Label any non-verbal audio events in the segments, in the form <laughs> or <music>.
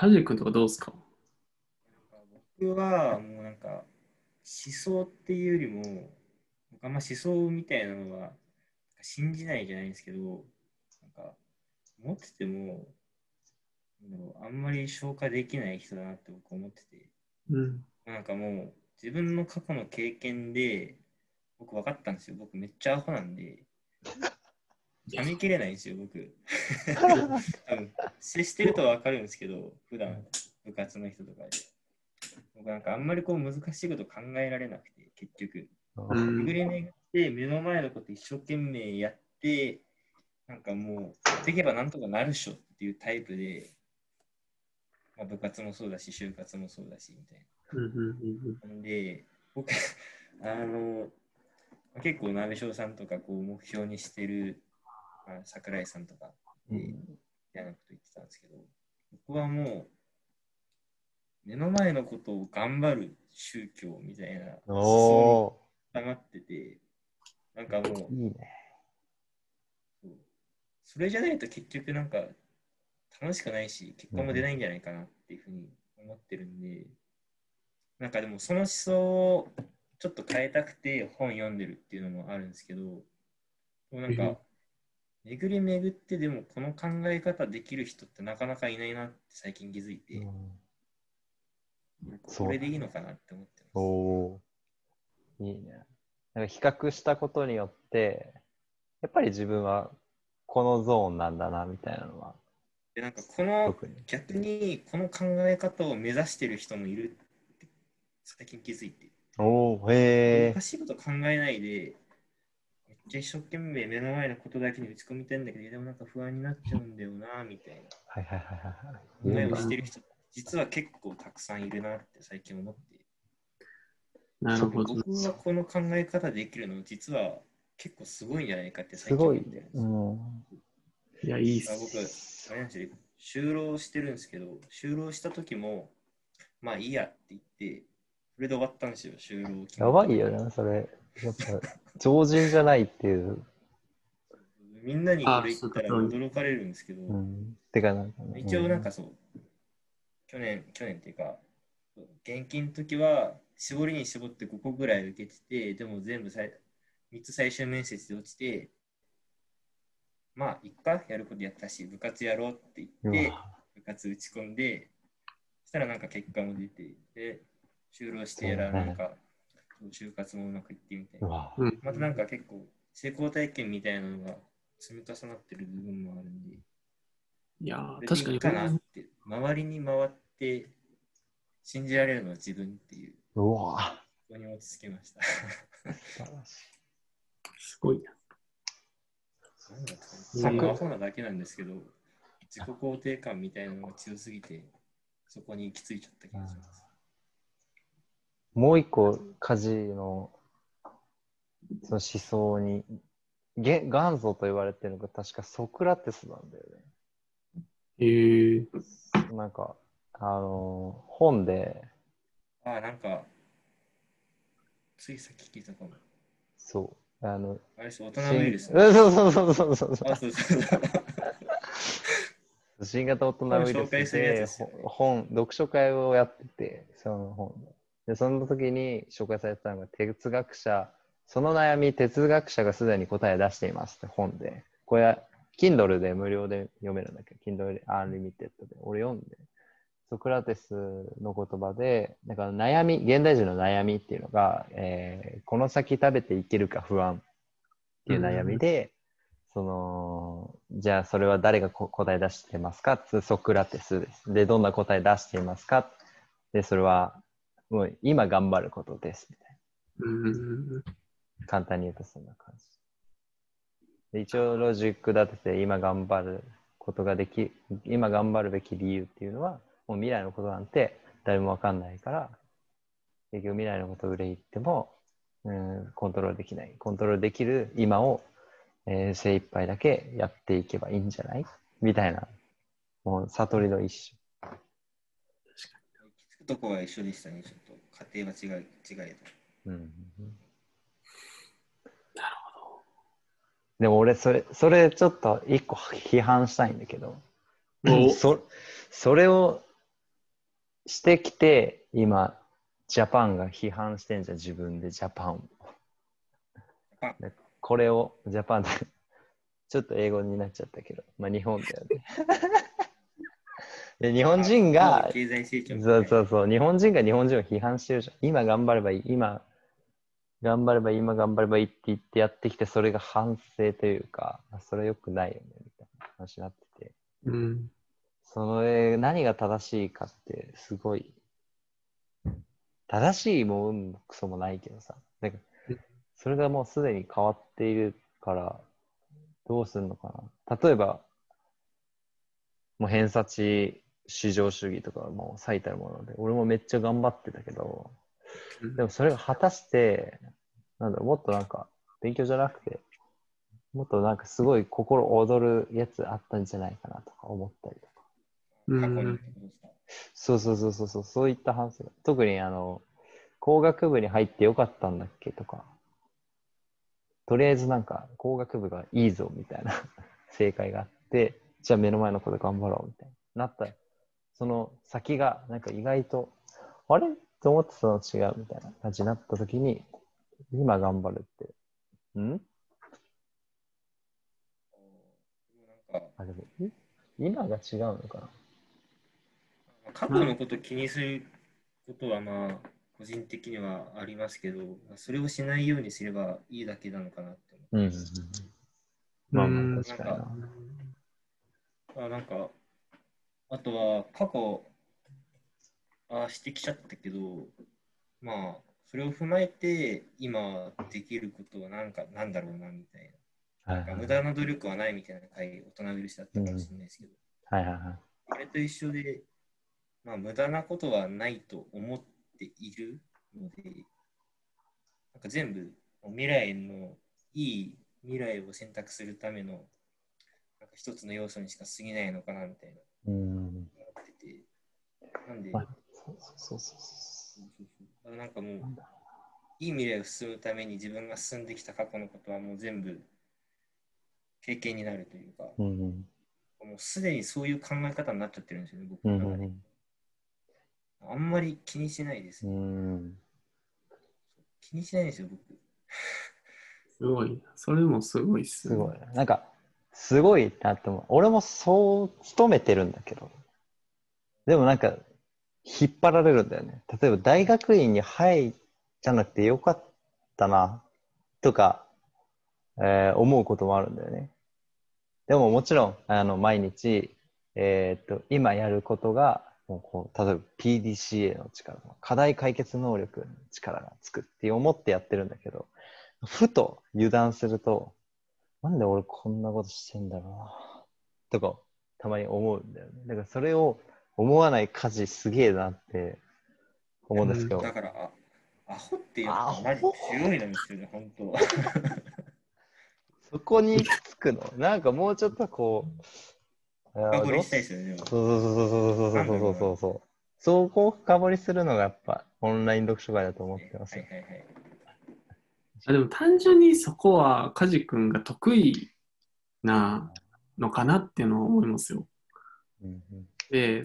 カジ君とかどうですか？僕はもうなんか思想っていうよりも僕はまあ思想みたいなのは信じないじゃないんですけどなんか持っててもあんまり消化できない人だなって僕思ってて。うん。なんかもう自分の過去の経験で僕分かったんですよ。僕めっちゃアホなんで。<laughs> 噛み切れないんですよ僕。<laughs> 多分接してると分かるんですけど普段部活の人とかで。僕なんかあんまりこう難しいこと考えられなくて結局。うん。巡り巡って目の前のこと一生懸命やってなんかもうできればなんとかなるっしょっていうタイプで、まあ、部活もそうだし就活もそうだしみたいうんうんななんで僕 <laughs> あの結構鍋翔さんとかこう目標にしてる、まあ、桜井さんとかでみたいなこと言ってたんですけど僕はもう目の前のことを頑張る宗教みたいなお思お想に溜まっててなんかもうー、いいね。そうそれじゃないと結局なんか楽しくないし結果も出ないんじゃないかなっていうふうに思ってるんで、なんかでもその思想をちょっと変えたくて本読んでるっていうのもあるんですけどでもなんうんか巡り巡ってでもこの考え方できる人ってなかなかいないなって最近気づいて、そうこれでいいのかなって思ってます。おいいね。なんか比較したことによって、やっぱり自分はこのゾーンなんだなみたいなのはでなんかこの。逆にこの考え方を目指してる人もいるって最近気づいて。おお、へえ難。しいこと考えないで、一生懸命目の前のことだけに打ち込みたいんだけど、でもなんか不安になっちゃうんだよな、みたいはいはいはいはいはい。な考えいをしてる人、実は結構たくさんいるなって最近思って。なるほど。僕はこの考え方できるの、実は結構すごいんじゃないかって最すごい近思ってるんで。すうよ。ん。いや、いいっあ僕、す。あれなんですよ、就労してるんですけど、就労した時も、まあいいやって言って、それで終わったんですよ、就労やばいよな、それ。やっぱ、常人じゃないっていう。みんなにこれ言ったら驚かれるんですけど、うん。てかなんかね。一応なんかそう、去年、去年っていうか、現金の時は絞りに絞って5個ぐらい受けてて、でも全部さい3つ最終面接で落ちて、まあ、いっか、やることやったし、部活やろうってうん、言って、部活打ち込んで、そしたらなんか結果も出て、で、就労してやらなんか、就活もうまくいってみたいうな。またなんか結構、成功体験みたいなのが積み重なってる部分もあるんで、いや確かに。かなって、周りに回って信じられるのは自分っていう、うわ。ここに落ち着きました。すごいな。なんだろう。なだけなんですけど、自己肯定感みたいなのが強すぎて、そこに行き着いちゃった気がします。もう一個、家事のその思想に、げ元祖と言われてるのが確かソクラテスなんだよね。えー、なんか、あの、本で、ああ、なんか、ついさっき聞いたかも。そう、あの、あれ大人ウイルス。う <laughs> んそうそうそうそうそうそうあ、そうそうそう。<laughs> 新型大人ウイルスで本、読書会をやってて、その本で。で、その時に紹介されてたのが、哲学者、その悩み、哲学者がすでに答え出していますって本で、これ、Kindle で無料で読めるんだけ？ど、Kindle Unlimited で、俺読んで、ソクラテスの言葉で、なんか悩み、現代人の悩みっていうのが、えーこの先食べていけるか不安っていう悩みで、その、じゃあそれは誰がこ答え出してますか？つソクラテスです。で、どんな答え出していますか？で、それは、もう今頑張ることです。みたいうん。な。簡単に言うとそんな感じ。で一応ロジック立てて今頑張ることができ、今頑張るべき理由っていうのは、もう未来のことなんて誰もわかんないから、結局未来のことを憂いっても、うん、コントロールできない。コントロールできる今を、えー精一杯だけやっていけばいいんじゃない？みたいな、もう悟りの一種。とこは一緒でしたね、ちょっと。家庭は違い、違いと。うん。でも俺それ、それちょっと一個批判したいんだけど、お。そそれをしてきて、今、ジャパンが批判してんじゃん、自分で。ジャパン。これを、ジャパンで、<laughs> ちょっと英語になっちゃったけど、まあ日本だよね。<laughs> で日本人が、そうそうそう、日本人が日本人を批判してるじゃん。今頑張ればいい、今頑張ればいい、今頑張ればいいって言ってやってきて、それが反省というか、それ良くないよね、みたいな話になってて。うん。それ、何が正しいかって、すごい、正しいもんもクソもないけどさ、なんかうんそれがもうすでに変わっているから、どうするのかな。例えば、もう偏差値至上主義とかはもう最たるもので、俺もめっちゃ頑張ってたけど、うんでもそれが果たして、なんだろう、もっとなんか、勉強じゃなくて、もっとなんかすごい心躍るやつあったんじゃないかなとか思ったりとか。そうそうそうそうそう、そういった反省が。特にあの、工学部に入ってよかったんだっけとか、とりあえずなんか工学部がいいぞみたいな <laughs> 正解があって、じゃあ目の前のこと頑張ろうみたいな。なったら、その先がなんか意外と、あれ？と思ってたの違うみたいな感じになった時に、今頑張るって、んなん？かあ、でも、ん今が違うのかな？過去のこと気にすることはまあ個人的にはありますけど、それをしないようにすればいいだけなのかなってうんうんうん。まあまあ確かにな。思う。あなんか、あとは過去、あしてきちゃったけど、まあ、それを踏まえて今できることはなんかなんだろうなみたいな。はいはい無駄な努力はないみたいな回、大人許しだったかもしれないですけど、はいはいはい。あれと一緒で、まあ、無駄なことはないと思っているので、なんか全部未来のいい未来を選択するためのなんか一つの要素にしか過ぎないのかなみたいなうん。なんで、まあそうそうそうそう。そうそうそうなんかもう、いい未来を進むために自分が進んできた過去のことはもう全部経験になるというか、うんうんもうすでにそういう考え方になっちゃってるんですよね、僕うんの中で。あんまり気にしないですうね。ん気にしないんですよ、僕。すごいな。それもすごいっす。すごい。なんか、すごいなって思う。俺もそう努めてるんだけど、でもなんか、引っ張られるんだよね。例えば大学院に入っじゃなくてよかったな、とか、えー思うこともあるんだよね。でももちろん、あの、毎日、えーっと、今やることが、もうこう例えば PDCA の力、課題解決能力の力がつくって思ってやってるんだけど、ふと油断すると、なんで俺こんなことしてんだろうな、とか、たまに思うんだよね。だからそれを思わない家事すげえなって思うんですけど、だから、あアホってやっアホぱマジ強いなんですよね、本当は。<laughs> そこに行き着くの？なんかもうちょっとこう、深掘りしたいいですよね。そうそうそうそうそうそうそうそうそう。そこを深掘りするのがやっぱオンライン読書会だと思ってますよ。はいはいはい。あでも単純にそこは梶君が得意なのかなっていうのは思いますよ。うんうんで、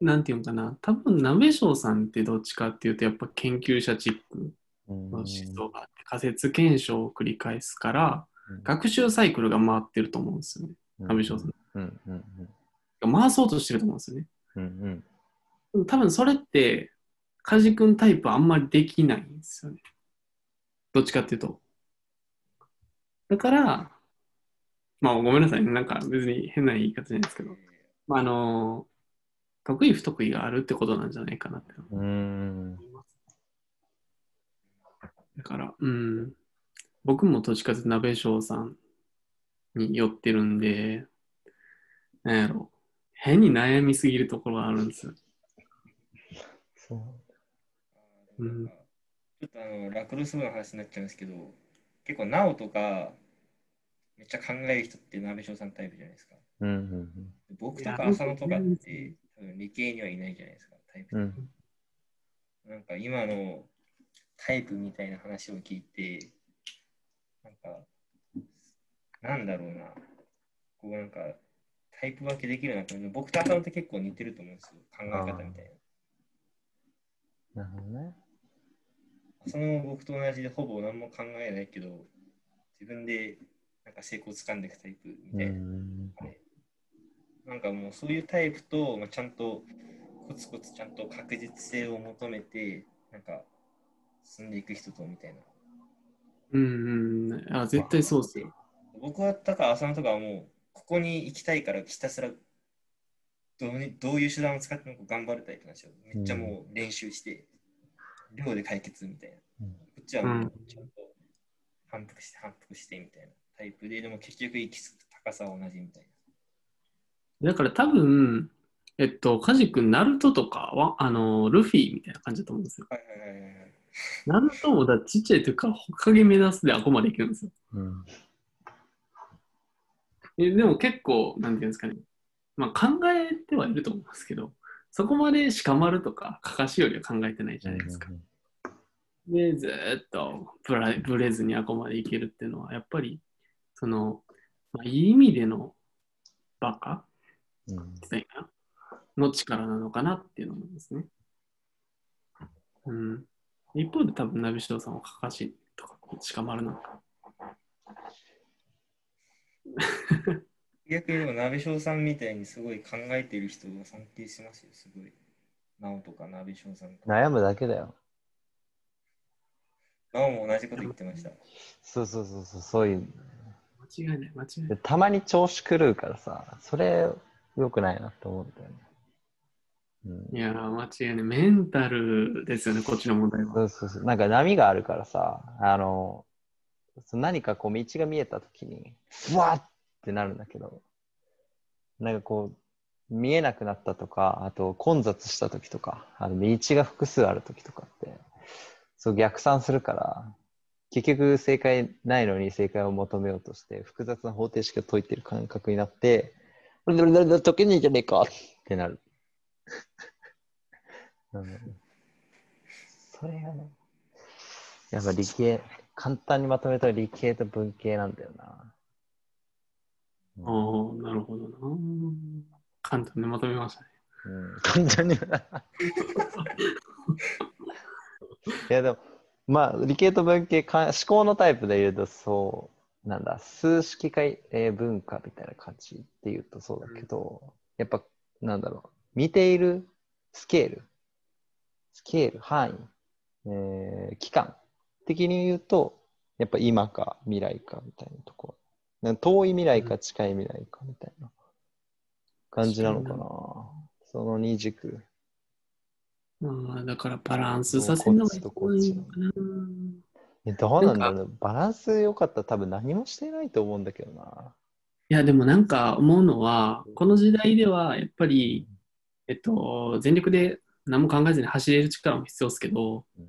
なんていうのかな、多分鍋翔さんってどっちかっていうとやっぱ研究者チックうんの思想があって仮説検証を繰り返すからうん学習サイクルが回ってると思うんですよね。鍋翔さん。うんうん回そうとしてると思うんですよね。うんうん多分それって梶君タイプはあんまりできないんですよね。どっちかっていうと。だから、まあごめんなさいね。なんか別に変な言い方じゃないですけど、まあ、あの、得意不得意があるってことなんじゃないかなって思います。だから、うん、僕もどっちかというと鍋翔さんに寄ってるんで、なんやろ、変に悩みすぎるところがあるんですよ。そううんちょっとあの、ラクロス部の話になっちゃうんですけど、結構、ナオとか、めっちゃ考える人って鍋翔さんタイプじゃないですか。うんうん僕とか浅野とかって、多分理系にはいないじゃないですか、タイプ。うんなんか今のタイプみたいな話を聞いて、なんか、なんだろうな、こうなんか、タイプ分けできるなって、僕と浅野って結構似てると思うんですよ、考え方みたいな。なるほどね。その僕と同じでほぼ何も考えないけど、自分でなんか成功をつかんでいくタイプみうたいな。ん。なんかもうそういうタイプと、まあ、ちゃんとコツコツちゃんと確実性を求めて、なんか進んでいく人とみたいな。うんうん。あ、絶対そうっすよ。僕はだから浅野とかはもうここに行きたいからひたすらどうにどういう手段を使っても頑張るタイプなんですよ。めっちゃもう練習して、量で解決みたいな。うんこっちはもうちゃんと反復して反復してみたいなタイプで、でも結局行き着く高さは同じみたいだから多分、えっと、カジ君、ナルトとかは、あの、ルフィみたいな感じだと思うんですよ。な。はいはいはいはい。ナルトもだちっちゃい時からほかげ目指すであこまでいけるんですよ。うん。えでも結構、なんていうんですかね。まあ考えてはいると思いますけど、そこまで鹿丸とかかかしよりは考えてないじゃないですか。で、ずーっとぶらぶれずにあこまでいけるっていうのは、やっぱり、その、まあ、いい意味でのバカうん。の力なのかなっていうのもですね。うん。一方で多分、ナビシドさんはかかしとか鹿丸なんか。逆にでも、鍋翔さんみたいにすごい考えてる人を尊敬しますよ、すごい。なおとか鍋翔さんとか。悩むだけだよ。なおも同じこと言ってました。そうそうそうそう、そういう。間違いない、間違いない。でたまに調子狂うからさ、それ良くないなって思うんだよね。うんいやー、間違いない。メンタルですよね、こっちの問題は。そうそうそう。なんか波があるからさ、あの、そ何かこう道が見えたときに、ふわっってなるんだけど、なんかこう、見えなくなったとか、あと混雑したときとか、あの道が複数あるときとかって、そう逆算するから、結局正解ないのに正解を求めようとして、複雑な方程式を解いてる感覚になって、俺俺俺解けねえじゃねえかってなる。<laughs> うんそれがね、やっぱ理系、簡単にまとめたら理系と文系なんだよな。うんおー、なるほどな。簡単にまとめましたね。うん、簡単に。<laughs> いやでも、まあ、理系と文系か、思考のタイプで言うと、そう、なんだ、数式か、えー文化みたいな感じって言うとそうだけど、やっぱ、なんだろう、見ているスケール、スケール、範囲、えー期間的に言うと、やっぱ今か未来かみたいなところ。遠い未来か近い未来かみたいな感じなのかな。その二軸。まあ、だからバランスさせるのがいいのかな。えどうなんだろうね。バランス良かったら多分何もしてないと思うんだけどな。いや、でもなんか思うのは、この時代ではやっぱり、えっと、全力で何も考えずに走れる力も必要ですけどうん、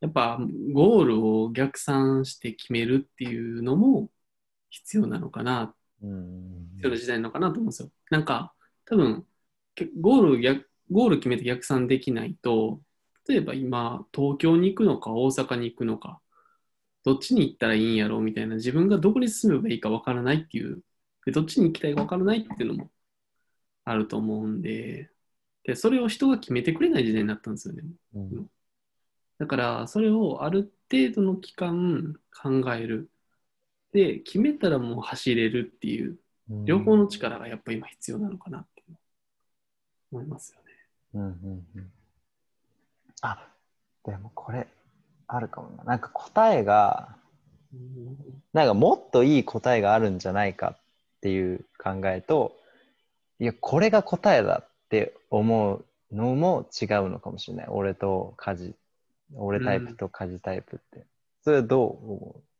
やっぱゴールを逆算して決めるっていうのも必要なのかな、うん。必要な時代なのかなと思うんですよ。なんか、多分、けゴール逆、ゴール決めて逆算できないと、例えば今、東京に行くのか大阪に行くのか、どっちに行ったらいいんやろうみたいな、自分がどこに進めばいいかわからないっていう、でどっちに行きたいかわからないっていうのもあると思うんで、で、それを人が決めてくれない時代になったんですよね。うんだから、それをある程度の期間考える。で、決めたらもう走れるっていう、両方の力がやっぱ今必要なのかなって思いますよね。うんうんうん。あ、でもこれ、あるかもな。なんか答えが、なんかもっといい答えがあるんじゃないかっていう考えと、いや、これが答えだって思うのも違うのかもしれない。俺と家事、俺タイプと家事タイプって。それはどう思安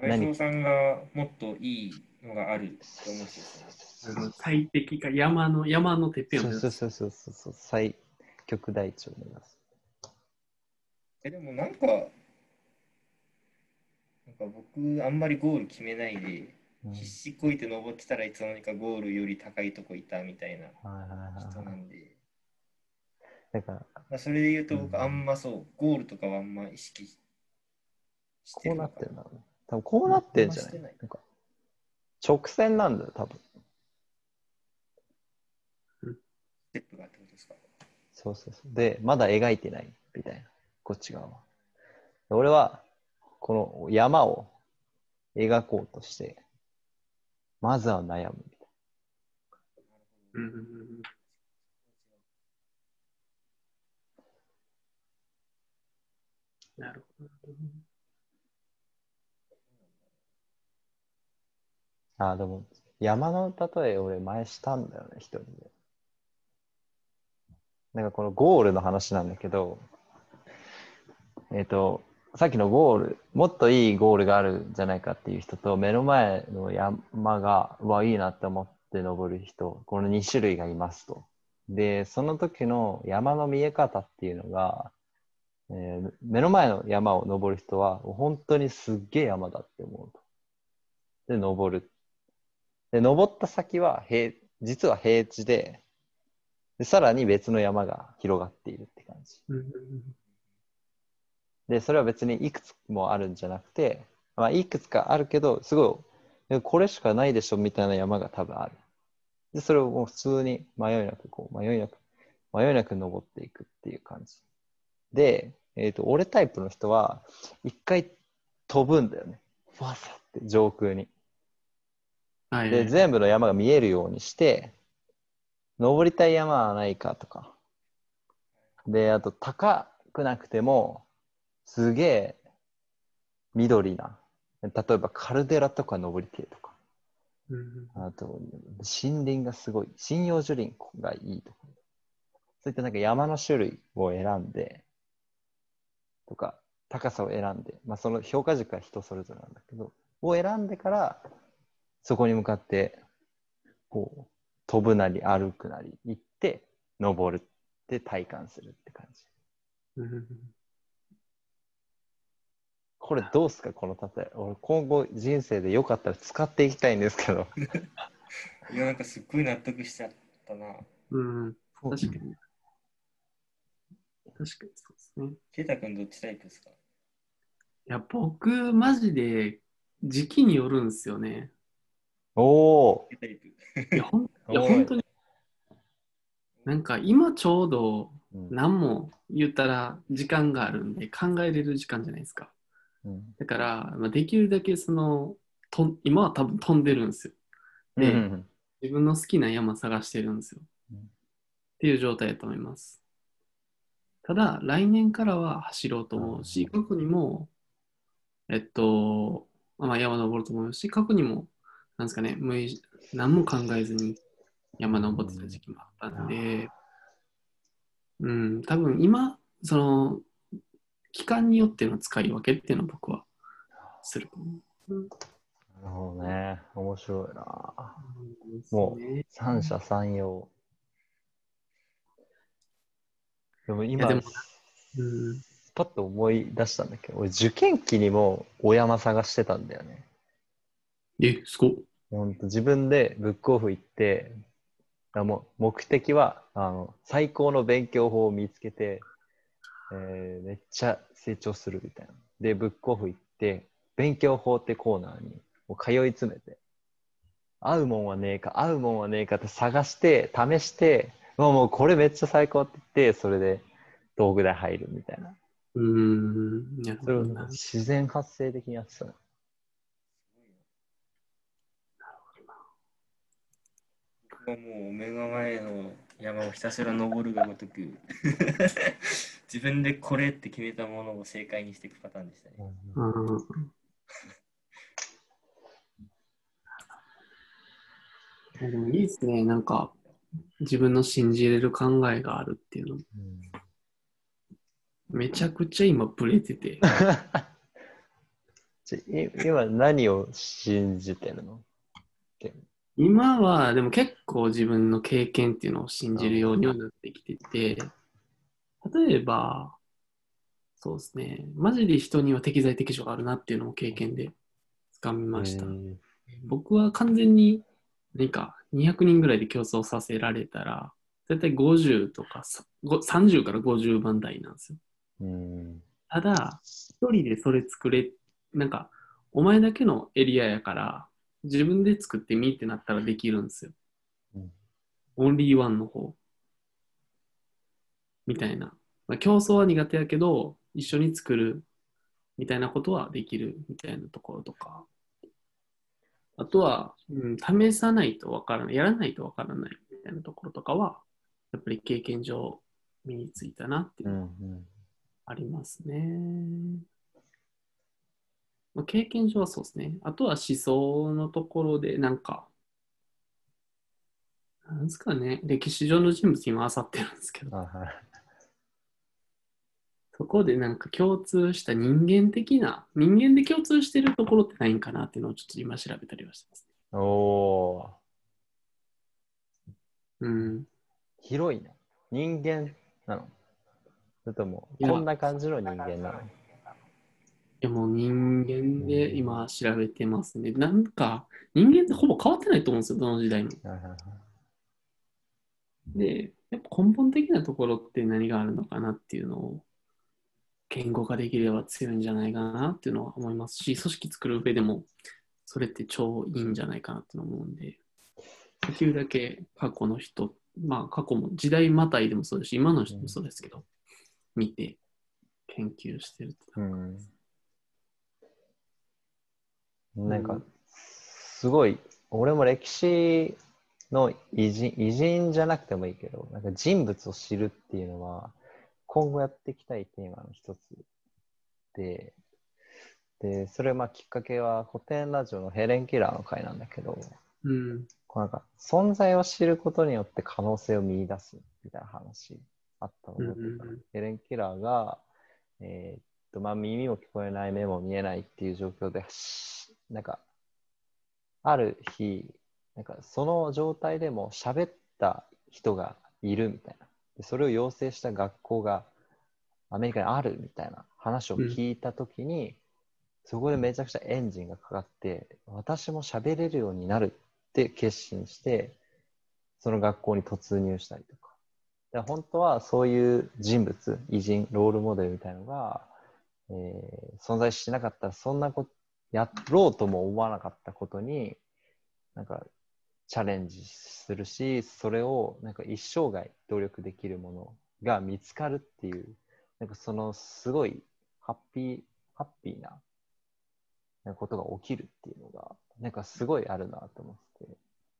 倍翔さんがもっといいのがあると思うんで最適化、山の、山のてっぺんを目指す。うそうそうそうそうそう、最極大値を目指す。えでもなんか、なんか僕、あんまりゴール決めないで、うん必死こいて登ってたらいつの間にかゴールより高いとこいたみたいなはいはいはい人は。ないんで、だから、まあ、それで言うとうん僕あんまそう、ゴールとかはあんま意識ししてこうなってるんだろうね。多分こうなってんじゃない？ないなんか直線なんだよ、多分。ステップがってことですか？そうそうそう。で、まだ描いてないみたいな、こっち側は。で俺は、この山を描こうとして、まずは悩むみたいうんうんうんなるほど。あ、でも、山の例え俺前したんだよね、一人で。なんかこのゴールの話なんだけど、えっ、と、さっきのゴール、もっといいゴールがあるんじゃないかっていう人と、目の前の山が、うわ、いいなって思って登る人、この2種類がいますと。で、その時の山の見え方っていうのが、えー目の前の山を登る人は、本当にすっげえ山だって思うと。で、登る。で、登った先は平、実は平地で、で、さらに別の山が広がっているって感じ。で、それは別にいくつもあるんじゃなくて、まあ、いくつかあるけど、すごい、えこれしかないでしょみたいな山が多分ある。で、それをもう普通に迷いなく、こう、迷いなく、迷いなく登っていくっていう感じ。で、えっ、と、俺タイプの人は、一回飛ぶんだよね。ふわさって上空に。はい。で、全部の山が見えるようにして、登りたい山はないかとか。で、あと高くなくても、すげえ緑な。例えばカルデラとか登りてえとか。うんあと、森林がすごい。針葉樹林がいいとか。そういったなんか山の種類を選んで、とか、高さを選んで、まあその評価軸は人それぞれなんだけど、を選んでから、そこに向かって、こう、飛ぶなり歩くなり行って、登るって体感するって感じ。これどうすか？この例え。俺今後人生でよかったら使っていきたいんですけど。<laughs> いや、なんかすっごい納得しちゃったな。うんうん確かに。確かにそうですね。ケイタ君どっちタイプですか？いや、僕、マジで時期によるんですよね。おお。いや、ほんいや本当に。なんか今ちょうど何も言ったら時間があるんで考えれる時間じゃないですか。うんだから、まあ、できるだけそのとん今は多分飛んでるんですよ。でうん自分の好きな山探してるんですよ。うんっていう状態だと思います。ただ、来年からは走ろうと思うし、過去にも、えっと、まあ、山登ると思うし、過去にも、なんですかね、無意何も考えずに山登ってた時期もあったんで、うん、多分今、その、期間によっての使い分けっていうのを僕はすると思う。なるほどね。面白いな。うんもう三者三様。でも今でもうんパッと思い出したんだけど、俺受験期にもお山探してたんだよね。え、すごっ。ほんと自分でブックオフ行って、あもう目的はあの最高の勉強法を見つけて、えーめっちゃ成長するみたいな。で、ブックオフ行って、勉強法ってコーナーにもう通い詰めて、合うもんはねえか、合うもんはねえかって探して、試して、もうもうこれめっちゃ最高って言って、それで道具代入るみたいな。うーん、それを。自然発生的にやってたの。はもう目の前の山をひたすら登るがごとく <laughs> 自分でこれって決めたものを正解にしていくパターンでしたね。うんでもいいですね。なんか、自分の信じれる考えがあるっていうの。うんめちゃくちゃ今ブレてて。<laughs> 今何を信じてるの？今はでも結構自分の経験っていうのを信じるようにはなってきてて、例えば、そうですね、マジで人には適材適所があるなっていうのを経験で掴みました。僕は完全に何か200人ぐらいで競争させられたら、絶対50とかさご30から50番台なんですよ。うんただ、一人でそれ作れ、なんか、お前だけのエリアやから、自分で作ってみってなったらできるんですよ。うんオンリーワンの方。みたいな。まあ、競争は苦手やけど、一緒に作るみたいなことはできるみたいなところとか。あとは、うん、試さないとわからない、やらないとわからないみたいなところとかは、やっぱり経験上身についたなっていうのはうんありますね。まあ、経験上はそうですね。あとは思想のところで、なんか、なんですかね、歴史上の人物今漁ってるんですけど、そこでなんか共通した人間的な、人間で共通してるところってないんかなっていうのをちょっと今調べたりはしてます、おおね。うん。ー、広いね。人間なのそれとも、こんな感じの人間なのいやもう人間で今調べてますね。なんか人間ってほぼ変わってないと思うんですよ、どの時代も。はいはいはいで、やっぱ根本的なところって何があるのかなっていうのを言語化できれば強いんじゃないかなっていうのは思いますし、組織作る上でもそれって超いいんじゃないかなって思うんで、できるだけ過去の人、まあ過去も時代またいでもそうですし、今の人もそうですけど、見て研究してるってうんなんか、すごい、俺も歴史の偉人、偉人じゃなくてもいいけど、なんか人物を知るっていうのは、今後やっていきたいテーマの一つで、で、それまあきっかけは古典ラジオのヘレン・ケラーの回なんだけど、うん。こうなんか存在を知ることによって可能性を見出すみたいな話あったのうんうんうんヘレン・ケラーが、えーっとまあ、耳も聞こえない目も見えないっていう状況でしなんかある日なんかその状態でも喋った人がいるみたいな。でそれを要請した学校がアメリカにあるみたいな話を聞いたときに、そこでめちゃくちゃエンジンがかかって私も喋れるようになるって決心してその学校に突入したりとか。で本当はそういう人物偉人ロールモデルみたいのが、えー存在しなかったらそんなことやろうとも思わなかったことになんかチャレンジするしそれをなんか一生涯努力できるものが見つかるっていうなんかそのすごいハッピーハッピーなことが起きるっていうのがなんかすごいあるなと思って。て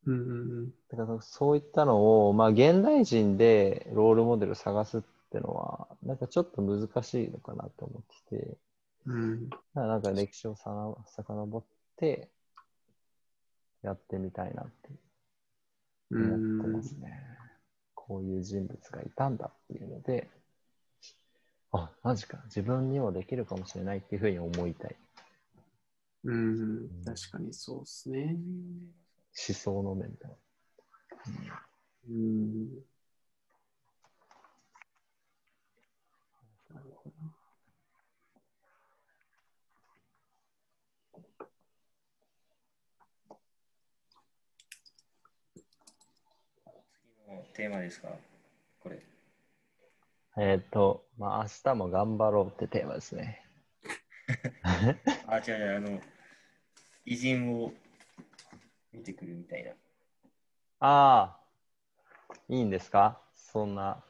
うんうん。だからそういったのを、まあ、現代人でロールモデルを探すってのは、なんかちょっと難しいのかなと思ってて、うん。なんか歴史をさな遡ってやってみたいなってう思ってんますね。こういう人物がいたんだっていうので、あ、マジか、自分にもできるかもしれないっていうふうに思いたい。うん。確かにそうですね。思想の面では。うん。なるテーマですか？これ。えっ、と、まあ、明日も頑張ろうってテーマですね。<laughs> あ、違う違う、あの、偉人を見てくるみたいな。ああ、いいんですか？そんな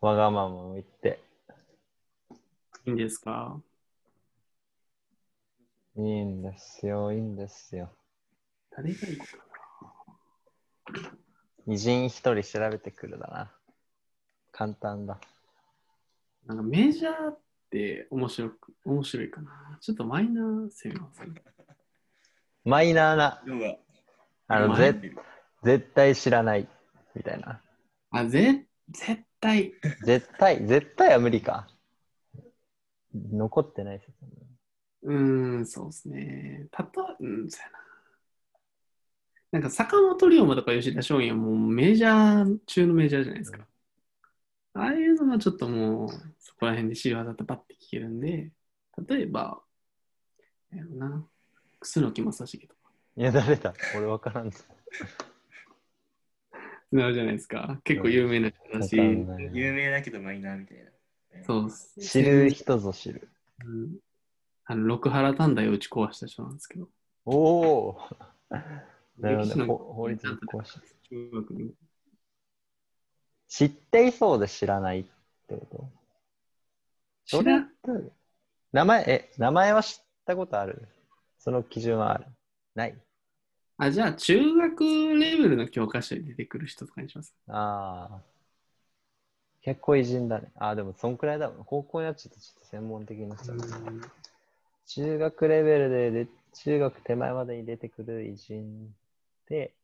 わがままを言って。いいんですか？いいんですよ、いいんですよ。誰がいいか偉人一人調べてくるだな。簡単だ。ななんかメジャーって面白く、面白いかな。ちょっとマイナー攻めますね。マイナーな、あの、ぜ絶対知らないみたいな。あ、ぜ、絶対。絶対、絶対は無理か。残ってない説。うーん、そうですね。たと、うん、そうやな。なんか坂本龍馬とか吉田松陰はもうメジャー中のメジャーじゃないですか。ああいうのはちょっともうそこら辺で知り技ってパッて聞けるんで、例えば、やろな、楠木正成とか、いや、誰だ？俺わからんぞ。なるじゃないですか。結構有名な人だし、有名だけどマイナーみたいな。そうっす。知る人ぞ知る。うんあの、六原短大を打ち壊した人なんですけど、おおなるほどね。法律ぶっ壊し知っていそうで知らないっってこと？知らん。名前、え、名前は知ったことある？その基準はある？ない？あ、じゃあ、中学レベルの教科書に出てくる人とかにします。ああ。結構偉人だね。ああ、でもそんくらいだもん。高校になっちゃうとちょっと専門的になっちゃう。中学レベルでで、中学手前までに出てくる偉人で、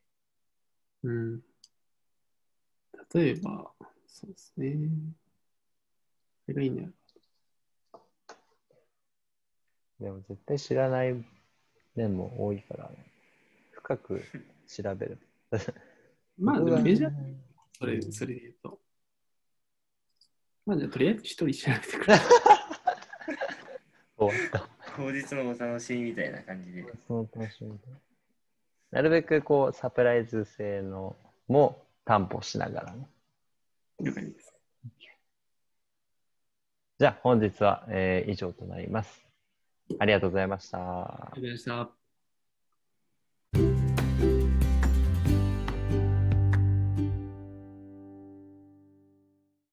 うん。例えば、そうですね。これがいいんだよ。でも絶対知らない面も多いからね。深く調べる。<laughs> まあ、でもメジャー、ー。それ、それで言うと。まあ、じゃあ、とりあえず一人調べてくれ。<laughs> 終わった。当日のお楽しみみたいな感じで。その楽しみでなるべくこう、サプライズ性のも担保しながらね。了解です。じゃあ本日は、えー以上となります。ありがとうございました。ありがとうございました。